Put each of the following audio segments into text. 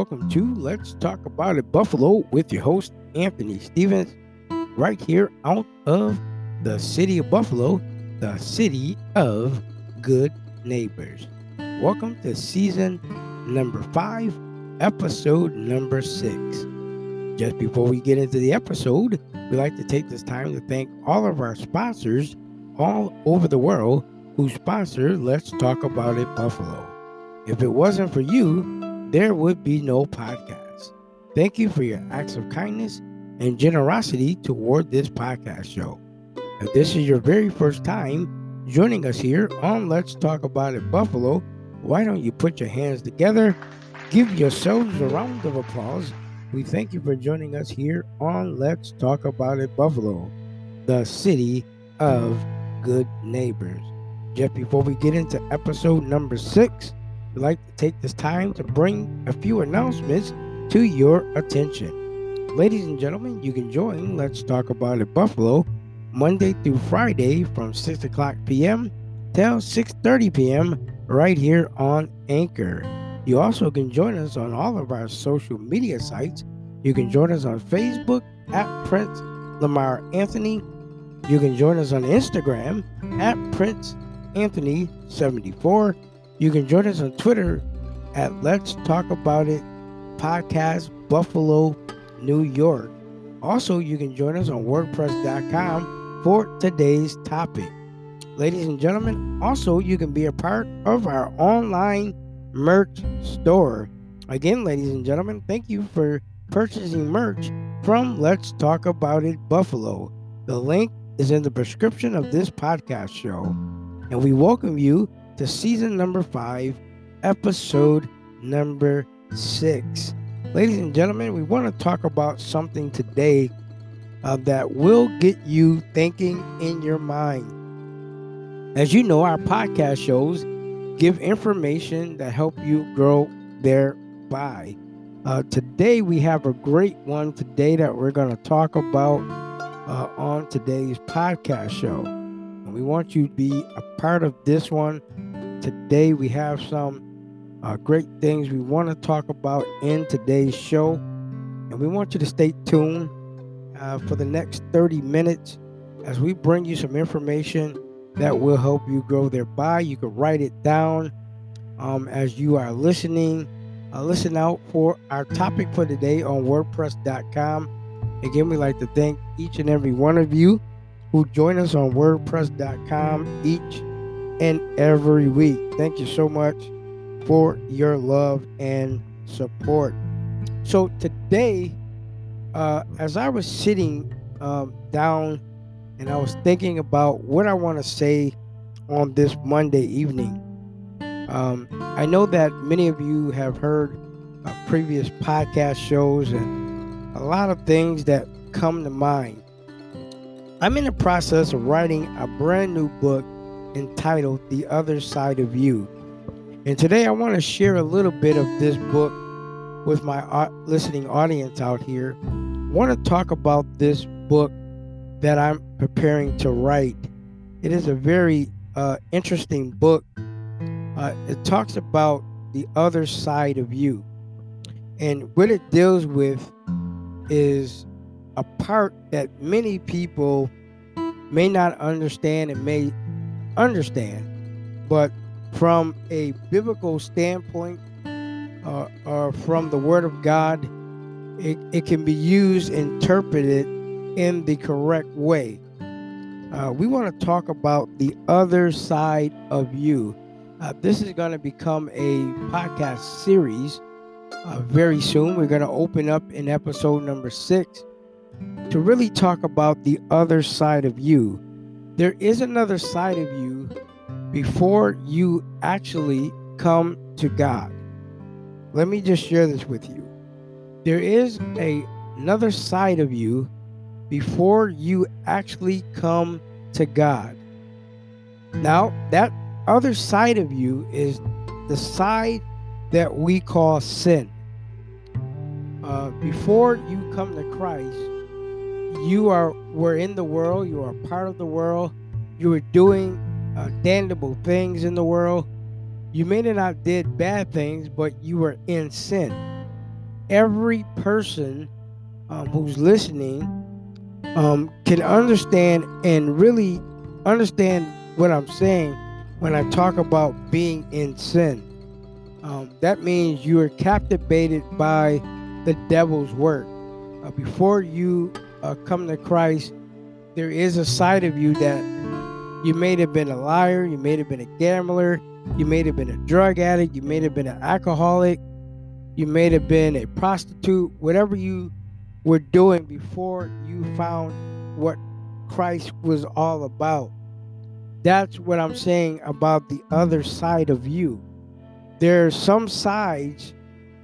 Welcome to Let's Talk About It Buffalo with your host, Anthony Stevens, right here out of the city of Buffalo, the city of good neighbors. Welcome to season number five, episode number six. Just before we get into the episode, we'd like to take this time to thank all of our sponsors all over the world who sponsor Let's Talk About It Buffalo. If it wasn't for you, there would be no podcast. Thank you for your acts of kindness and generosity toward this podcast show. If this is your very first time joining us here on Let's Talk About It Buffalo, why don't you put your hands together, give yourselves a round of applause. We thank you for joining us here on Let's Talk About It Buffalo, the city of good neighbors. Just before we get into episode number six, we'd like to take this time to bring a few announcements to your attention. Ladies and gentlemen, you can join Let's Talk About It Buffalo Monday through Friday from 6 o'clock p.m. till 6.30 p.m. right here on Anchor. You also can join us on all of our social media sites. You can join us on Facebook at Prince Lamar Anthony. You can join us on Instagram at Prince Anthony 74. You can join us on Twitter at Let's Talk About It Podcast Buffalo, New York. Also, you can join us on WordPress.com for today's topic. Ladies and gentlemen, also you can be a part of our online merch store. Again, ladies and gentlemen, thank you for purchasing merch from Let's Talk About It Buffalo. The link is in the description of this podcast show. And we welcome you to season number five, episode number six. Ladies and gentlemen, we want to talk about something today uh, that will get you thinking in your mind. As you know, our podcast shows give information that help you grow thereby. Uh, today, we have a great one today that we're going to talk about uh, on today's podcast show. And we want you to be a part of this one Today we have some uh, great things we want to talk about in today's show, and we want you to stay tuned uh, for the next 30 minutes as we bring you some information that will help you grow thereby. You can write it down um, as you are listening. Uh, listen out for our topic for today on WordPress.com. Again, we like to thank each and every one of you who join us on WordPress.com each and every week. Thank you so much for your love and support. So today, uh, as I was sitting um, down and I was thinking about what I want to say on this Monday evening, um, I know that many of you have heard uh, previous podcast shows and a lot of things that come to mind. I'm in the process of writing a brand new book entitled The Other Side of You. And today I want to share a little bit of this book with my listening audience out here. I want to talk about this book that I'm preparing to write. It is a very uh, interesting book. Uh, it talks about the other side of you. And what it deals with is a part that many people may not understand and may understand. But from a biblical standpoint, uh, or from the Word of God, it, it can be used, interpreted in the correct way. Uh, we want to talk about the other side of you. Uh, this is going to become a podcast series uh, very soon. We're going to open up in episode number six to really talk about the other side of you. There is another side of you before you actually come to God. Let me just share this with you. There is a, another side of you before you actually come to God. Now, that other side of you is the side that we call sin. Uh, before you come to Christ, you are were in the world, you are part of the world, you were doing uh, damnable things in the world, You may not did bad things, but you were in sin. Every person um, who's listening um, can understand and really understand what I'm saying when I talk about being in sin. Um, that means you are captivated by the devil's work. Uh, before you uh, come to Christ, there is a side of you that you may have been a liar, you may have been a gambler, you may have been a drug addict, you may have been an alcoholic, you may have been a prostitute, whatever you were doing before you found what Christ was all about. That's what I'm saying about the other side of you. There are some sides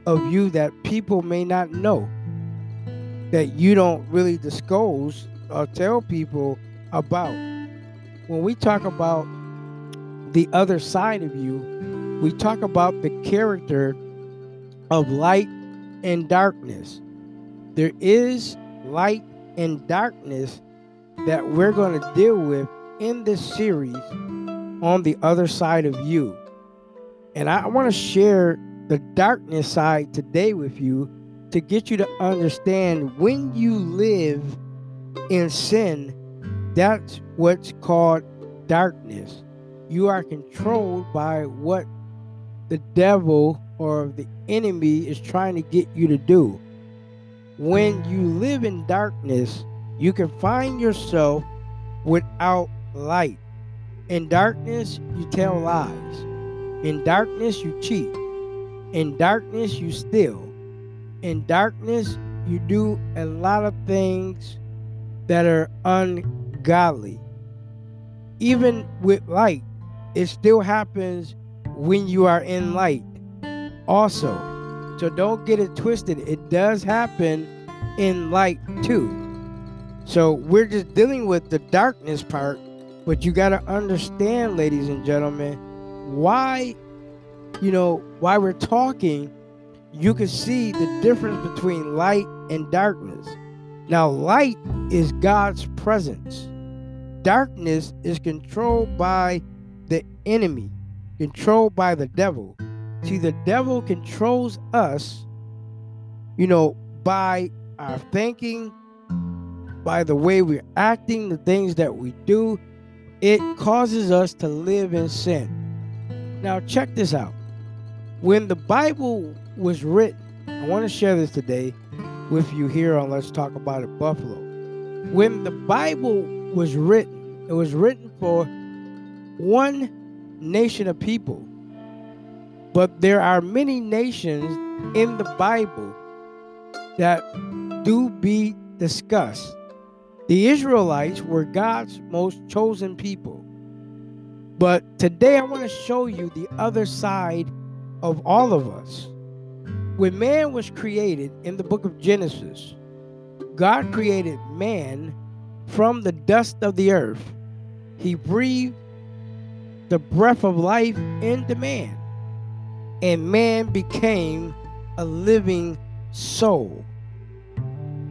of you that people may not know that you don't really disclose or tell people about. When we talk about the other side of you, we talk about the character of light and darkness. There is light and darkness that we're going to deal with in this series on the other side of you. And I want to share the darkness side today with you to get you to understand when you live in sin, that's what's called darkness. You are controlled by what the devil or the enemy is trying to get you to do. When you live in darkness, you can find yourself without light. In darkness, you tell lies. In darkness, you cheat. In darkness, you steal. In darkness, you do a lot of things that are ungodly. Even with light, it still happens when you are in light, also. So don't get it twisted. It does happen in light too. So we're just dealing with the darkness part but you got to understand, ladies and gentlemen, why, you know, why we're talking, you can see the difference between light and darkness. Now, light is God's presence. Darkness is controlled by the enemy, controlled by the devil. See, the devil controls us, you know, by our thinking, by the way we're acting, the things that we do, it causes us to live in sin. Now, check this out. When the Bible was written, I want to share this today with you here on Let's Talk About It Buffalo. When the Bible was written, it was written for one nation of people. But there are many nations in the Bible that do be discussed. The Israelites were God's most chosen people. But today I want to show you the other side of all of us. When man was created in the book of Genesis, God created man from the dust of the earth. He breathed the breath of life into man, and man became a living soul.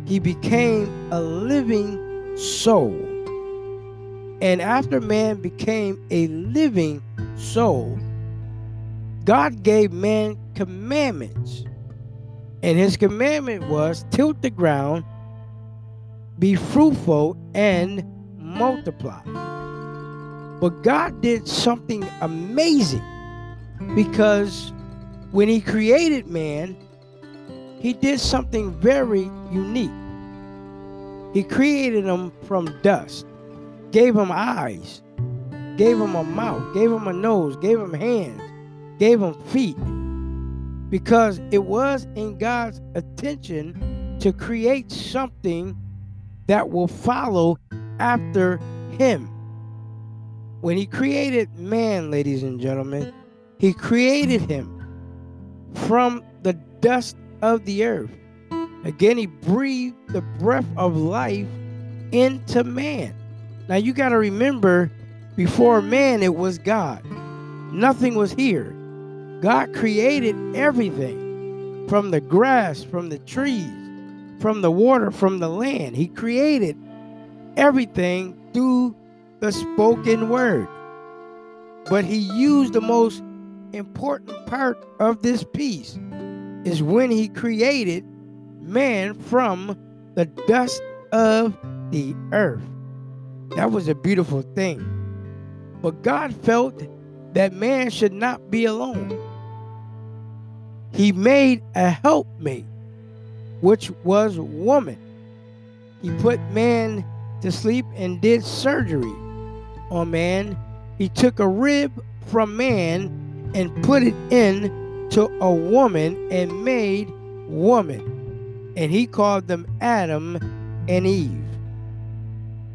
He became a living soul. And after man became a living soul, God gave man commandments. And his commandment was tilt the ground, be fruitful, and multiply. But God did something amazing because when he created man, he did something very unique. He created him from dust, gave him eyes, gave him a mouth, gave him a nose, gave him hands, gave him feet. Because it was in God's attention to create something that will follow after him. When he created man, ladies and gentlemen, he created him from the dust of the earth. Again, he breathed the breath of life into man. Now you got to remember, before man, it was God. Nothing was here. God created everything from the grass, from the trees, from the water, from the land. He created everything through the spoken word. But he used the most important part of this piece is when he created man from the dust of the earth. That was a beautiful thing. But God felt that man should not be alone. He made a helpmate, which was woman. He put man to sleep and did surgery on man. He took a rib from man and put it in to a woman and made woman. And he called them Adam and Eve.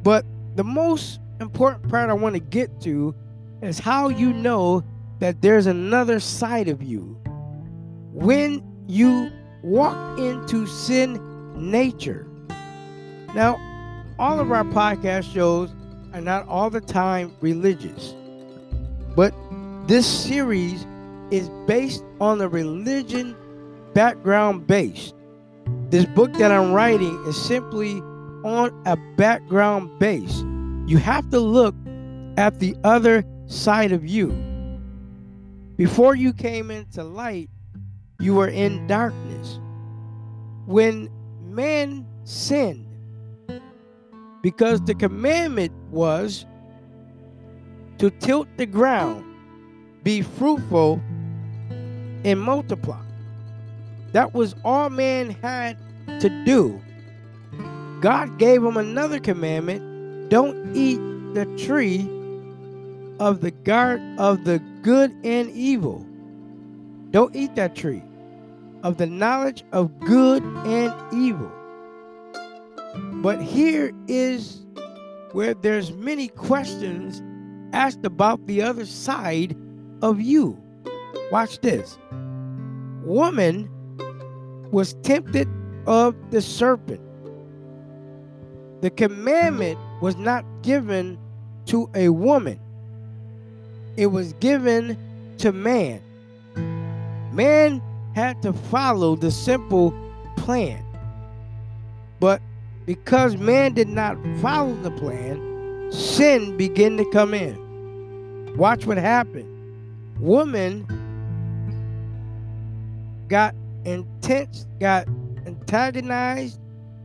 But the most important part I want to get to is how you know that there's another side of you. When you walk into sin nature. Now, all of our podcast shows are not all the time religious, but this series is based on a religion background based. This book that I'm writing is simply on a background base. You have to look at the other side of you. Before you came into light, you were in darkness. When man sinned, because the commandment was to tilt the ground, be fruitful, and multiply. That was all man had to do. God gave him another commandment don't eat the tree of the garden of the good and evil. Don't eat that tree of the knowledge of good and evil. But here is where there's many questions asked about the other side of you. Watch this. Woman was tempted of the serpent. The commandment was not given to a woman, it was given to man. Man had to follow the simple plan. But because man did not follow the plan, sin began to come in. Watch what happened. Woman got intense, got antagonized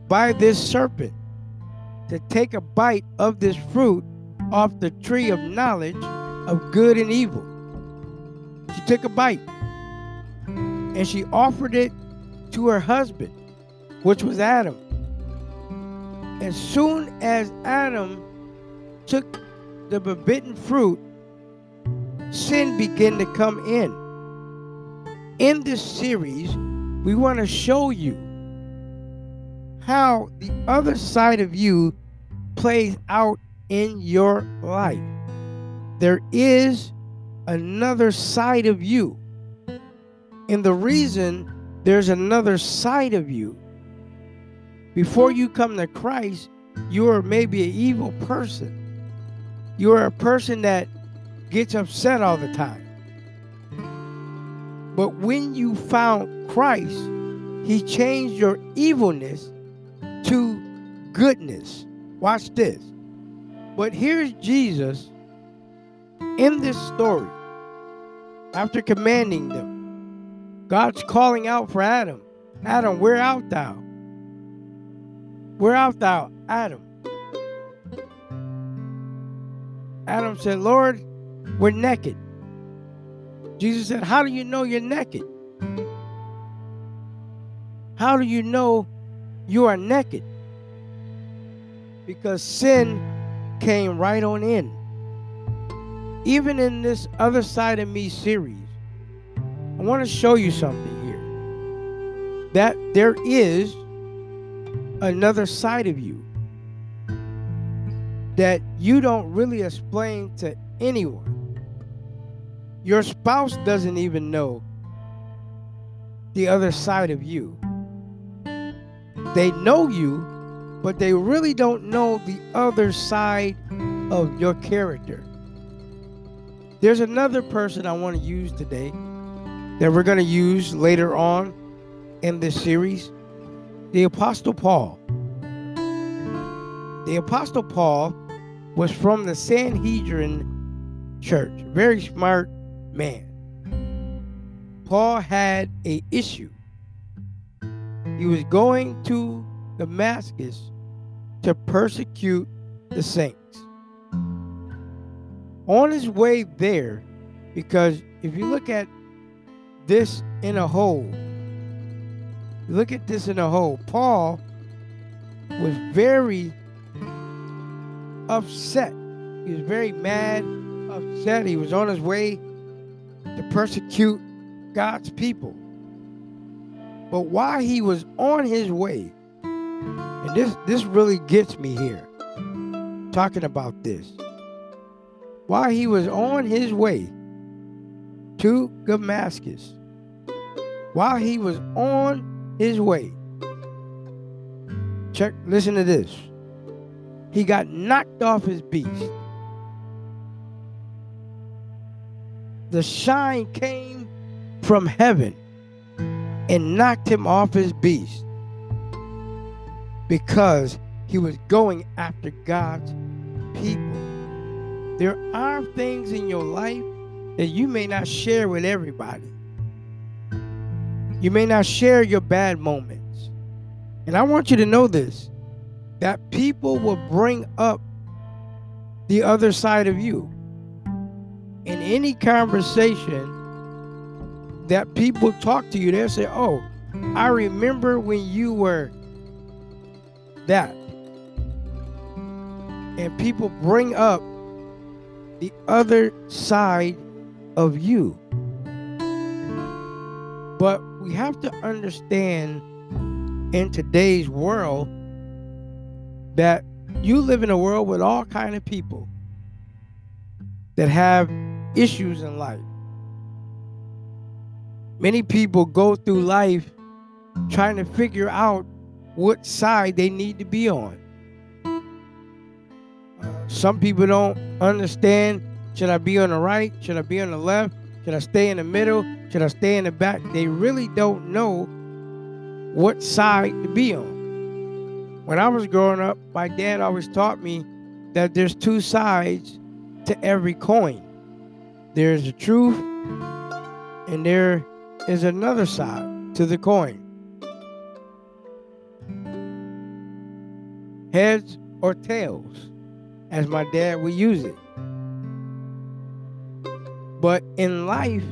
by this serpent to take a bite of this fruit off the tree of knowledge of good and evil. She took a bite and she offered it to her husband, which was Adam. As soon as Adam took the forbidden fruit, sin began to come in. In this series, we want to show you how the other side of you plays out in your life. There is another side of you. And the reason there's another side of you, before you come to Christ, you are maybe an evil person. You are a person that gets upset all the time. But when you found Christ, He changed your evilness to goodness. Watch this. But here's Jesus in this story. After commanding them, God's calling out for Adam. Adam, where art thou? Where art thou, Adam? Adam said, Lord, we're naked. Jesus said, How do you know you're naked? How do you know you are naked because sin came right on in. Even in this other side of me series, I want to show you something here that there is another side of you that you don't really explain to anyone. Your spouse doesn't even know the other side of you. They know you, but they really don't know the other side of your character. There's another person I want to use today that we're going to use later on in this series the Apostle Paul. The Apostle Paul was from the Sanhedrin church, very smart man. Paul had a issue. He was going to Damascus to persecute the saints. On his way there, because if you look at this in a whole, look at this in a whole, Paul was very upset. He was very mad, upset. He was on his way to persecute God's people. But while he was on his way, and this this really gets me here, talking about this. While he was on his way to Damascus, while he was on his way, check, listen to this. He got knocked off his beast. The shine came from heaven and knocked him off his beast because he was going after God's people. There are things in your life that you may not share with everybody. You may not share your bad moments. And I want you to know this that people will bring up the other side of you. In any conversation that people talk to you, they'll say, Oh, I remember when you were that. And people bring up the other side of you. But we have to understand in today's world that you live in a world with all kind of people that have issues in life. Many people go through life trying to figure out what side they need to be on. Uh, some people don't understand should I be on the right? Should I be on the left? Should I stay in the middle? Should I stay in the back? They really don't know what side to be on. When I was growing up, my dad always taught me that there's two sides to every coin. There's the truth and there is another side to the coin. Heads or tails, as my dad would use it. But in life,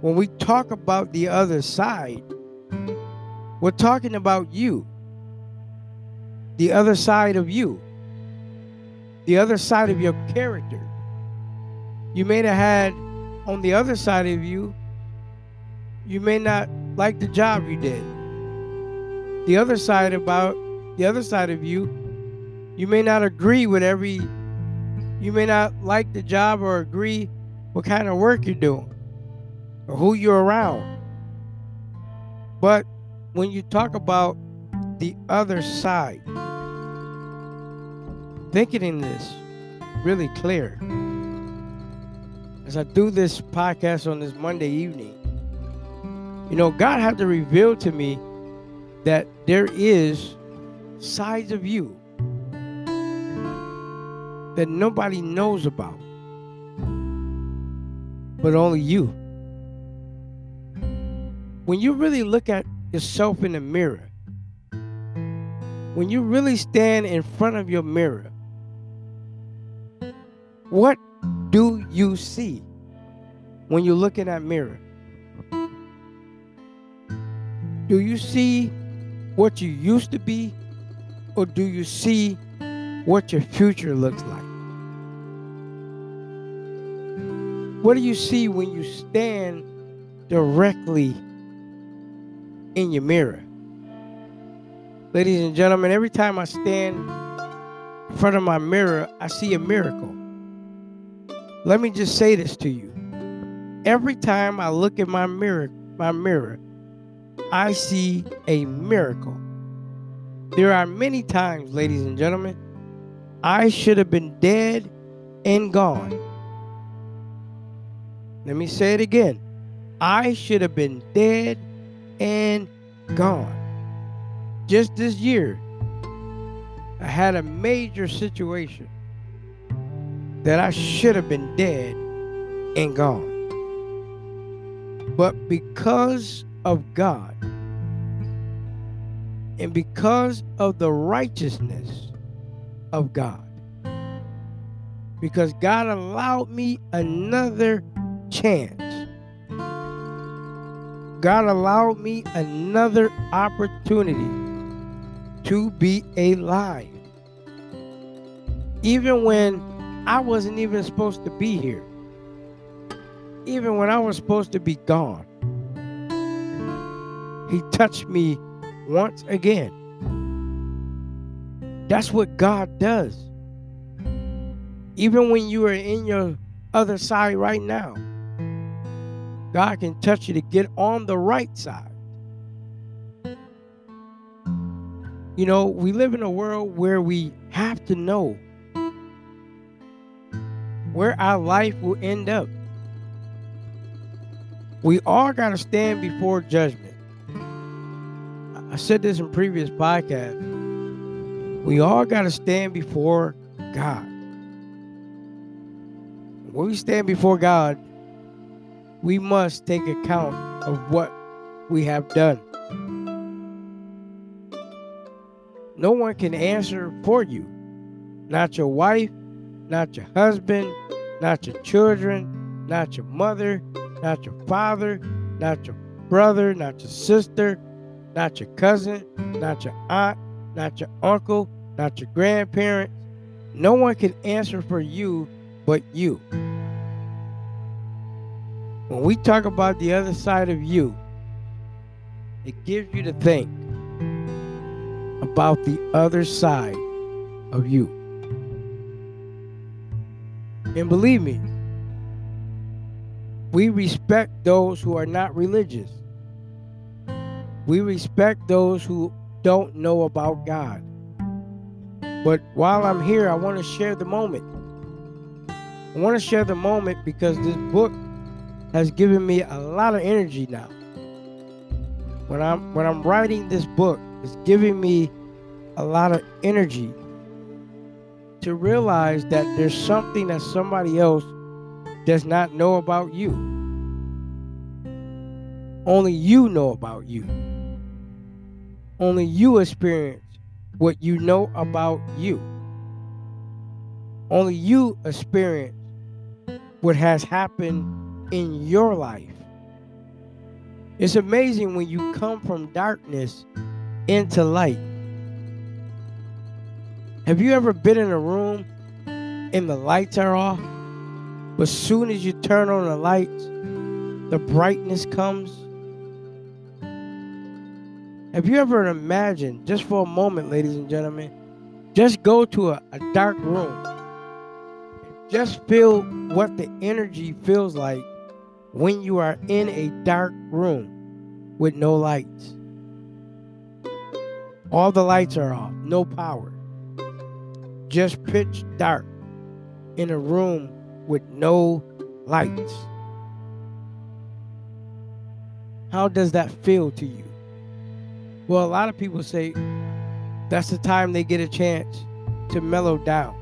when we talk about the other side, we're talking about you, the other side of you, the other side of your character. You may have had on the other side of you, you may not like the job you did. The other side about the other side of you, you may not agree with every, you may not like the job or agree what kind of work you're doing or who you're around. But when you talk about the other side, thinking in this really clear. As I do this podcast on this Monday evening, you know, God had to reveal to me that there is sides of you that nobody knows about but only you. When you really look at yourself in the mirror, when you really stand in front of your mirror, what do you see when you look in that mirror? Do you see what you used to be, or do you see what your future looks like? What do you see when you stand directly in your mirror? Ladies and gentlemen, every time I stand in front of my mirror, I see a miracle. Let me just say this to you. Every time I look in my mirror, my mirror, I see a miracle. There are many times, ladies and gentlemen, I should have been dead and gone. Let me say it again. I should have been dead and gone. Just this year, I had a major situation that I should have been dead and gone. But because of God and because of the righteousness of God, because God allowed me another chance. God allowed me another opportunity to be alive. Even when I wasn't even supposed to be here. Even when I was supposed to be gone. He touched me once again. That's what God does. Even when you are in your other side right now, God can touch you to get on the right side. You know, we live in a world where we have to know where our life will end up. We all got to stand before judgment. I said this in previous podcasts. We all got to stand before God. When we stand before God, we must take account of what we have done. No one can answer for you. Not your wife, not your husband, not your children, not your mother, not your father, not your brother, not your sister, not your cousin, not your aunt, not your uncle, not your grandparents. No one can answer for you but you. When we talk about the other side of you, it gives you to think about the other side of you. And believe me, we respect those who are not religious. We respect those who don't know about God. But while I'm here, I want to share the moment. I want to share the moment because this book has given me a lot of energy now. When I'm when I'm writing this book, it's giving me a lot of energy to realize that there's something that somebody else does not know about you. Only you know about you. Only you experience what you know about you. Only you experience what has happened in your life. It's amazing when you come from darkness into light. Have you ever been in a room and the lights are off? But as soon as you turn on the lights, the brightness comes. Have you ever imagined, just for a moment, ladies and gentlemen, just go to a, a dark room. Just feel what the energy feels like when you are in a dark room with no lights. All the lights are off, no power just pitch dark in a room with no lights. How does that feel to you? Well, a lot of people say that's the time they get a chance to mellow down.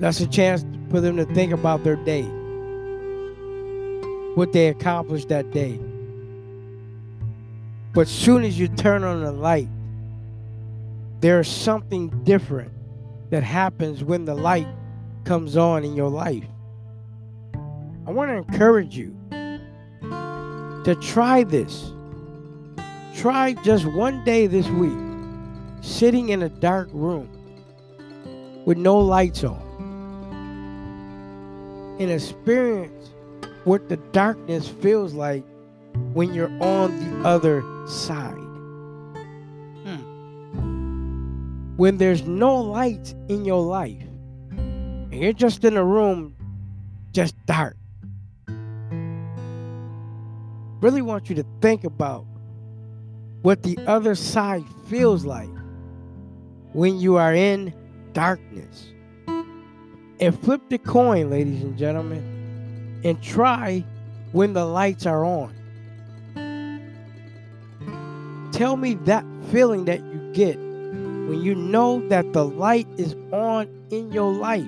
That's a chance for them to think about their day, what they accomplished that day. But soon as you turn on the light, there's something different that happens when the light comes on in your life. I want to encourage you to try this. Try just one day this week, sitting in a dark room with no lights on, and experience what the darkness feels like when you're on the other side. Hmm. when there's no light in your life and you're just in a room just dark really want you to think about what the other side feels like when you are in darkness and flip the coin ladies and gentlemen and try when the lights are on tell me that feeling that you get when you know that the light is on in your life.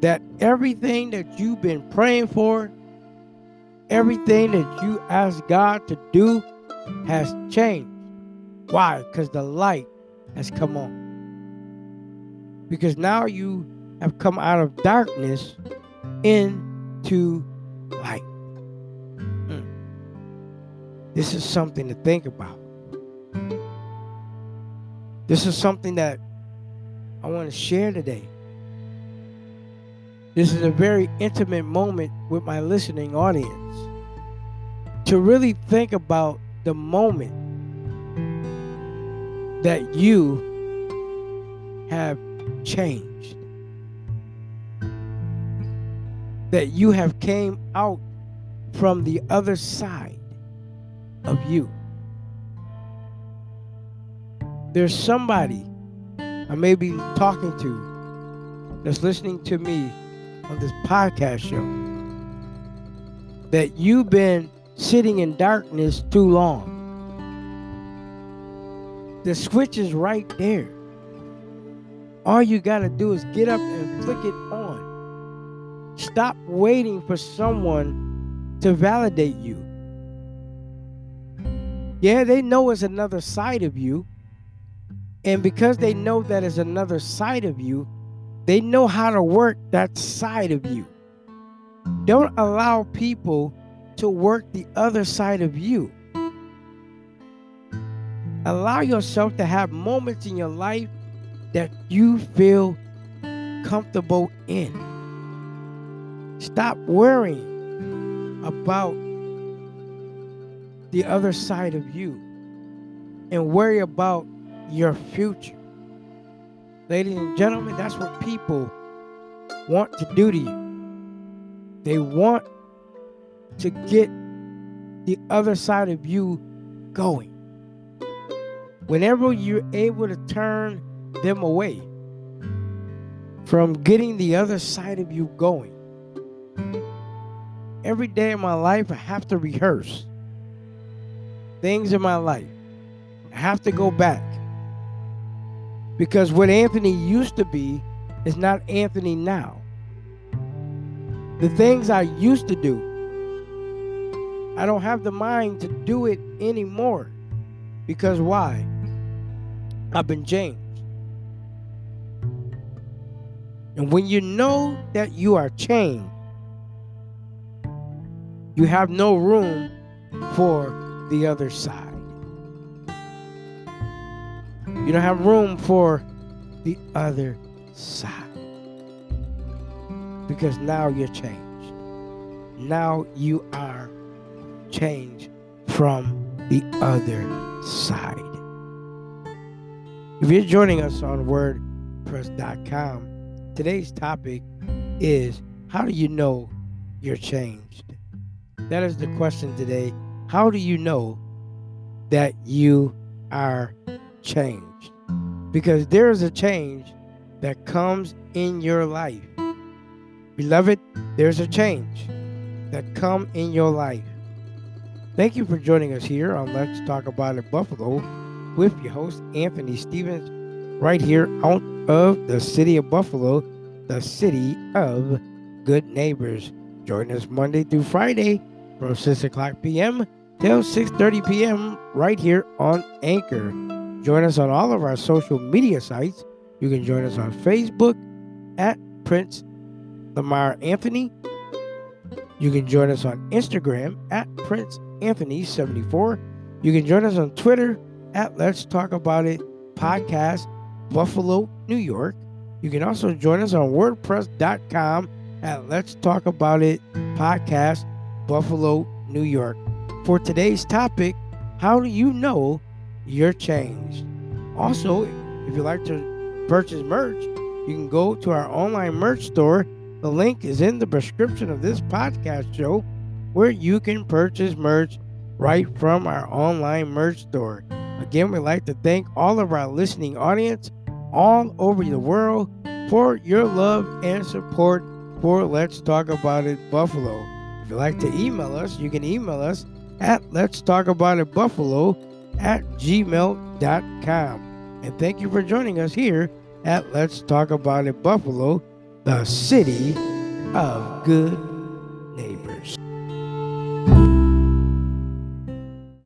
that everything that you've been praying for, everything that you asked God to do has changed. Why? Because the light has come on. Because now you have come out of darkness into light. Mm. This is something to think about. This is something that I want to share today. This is a very intimate moment with my listening audience to really think about the moment that you have changed that you have came out from the other side of you. There's somebody I may be talking to that's listening to me on this podcast show that you've been sitting in darkness too long. The switch is right there. All you got to do is get up and flick it on. Stop waiting for someone to validate you. Yeah, they know it's another side of you. And because they know that is another side of you, they know how to work that side of you. Don't allow people to work the other side of you. Allow yourself to have moments in your life that you feel comfortable in. Stop worrying about the other side of you and worry about your future. Ladies and gentlemen, that's what people want to do to you. They want to get the other side of you going. Whenever you're able to turn them away from getting the other side of you going, every day in my life, I have to rehearse things in my life. I have to go back because what Anthony used to be is not Anthony now. The things I used to do, I don't have the mind to do it anymore. Because why? I've been changed. And when you know that you are changed, you have no room for the other side. You don't have room for the other side. Because now you're changed. Now you are changed from the other side. If you're joining us on WordPress.com, today's topic is How do you know you're changed? That is the question today. How do you know that you are changed? because there is a change that comes in your life. Beloved, there's a change that come in your life. Thank you for joining us here on Let's Talk About It Buffalo with your host Anthony Stevens right here out of the city of Buffalo, the city of good neighbors. Join us Monday through Friday from 6 o'clock p.m. till 6.30 p.m. right here on Anchor. Join us on all of our social media sites. You can join us on Facebook at Prince Lamar Anthony. You can join us on Instagram at Prince Anthony 74. You can join us on Twitter at Let's Talk About It Podcast, Buffalo, New York. You can also join us on WordPress.com at Let's Talk About It Podcast, Buffalo, New York. For today's topic, how do you know you're changed? Also, if you'd like to purchase merch, you can go to our online merch store. The link is in the description of this podcast show where you can purchase merch right from our online merch store. Again, we'd like to thank all of our listening audience all over the world for your love and support for Let's Talk About It Buffalo. If you'd like to email us, you can email us at Let's Talk About It Buffalo at gmail.com. And thank you for joining us here at Let's Talk About It Buffalo, the city of good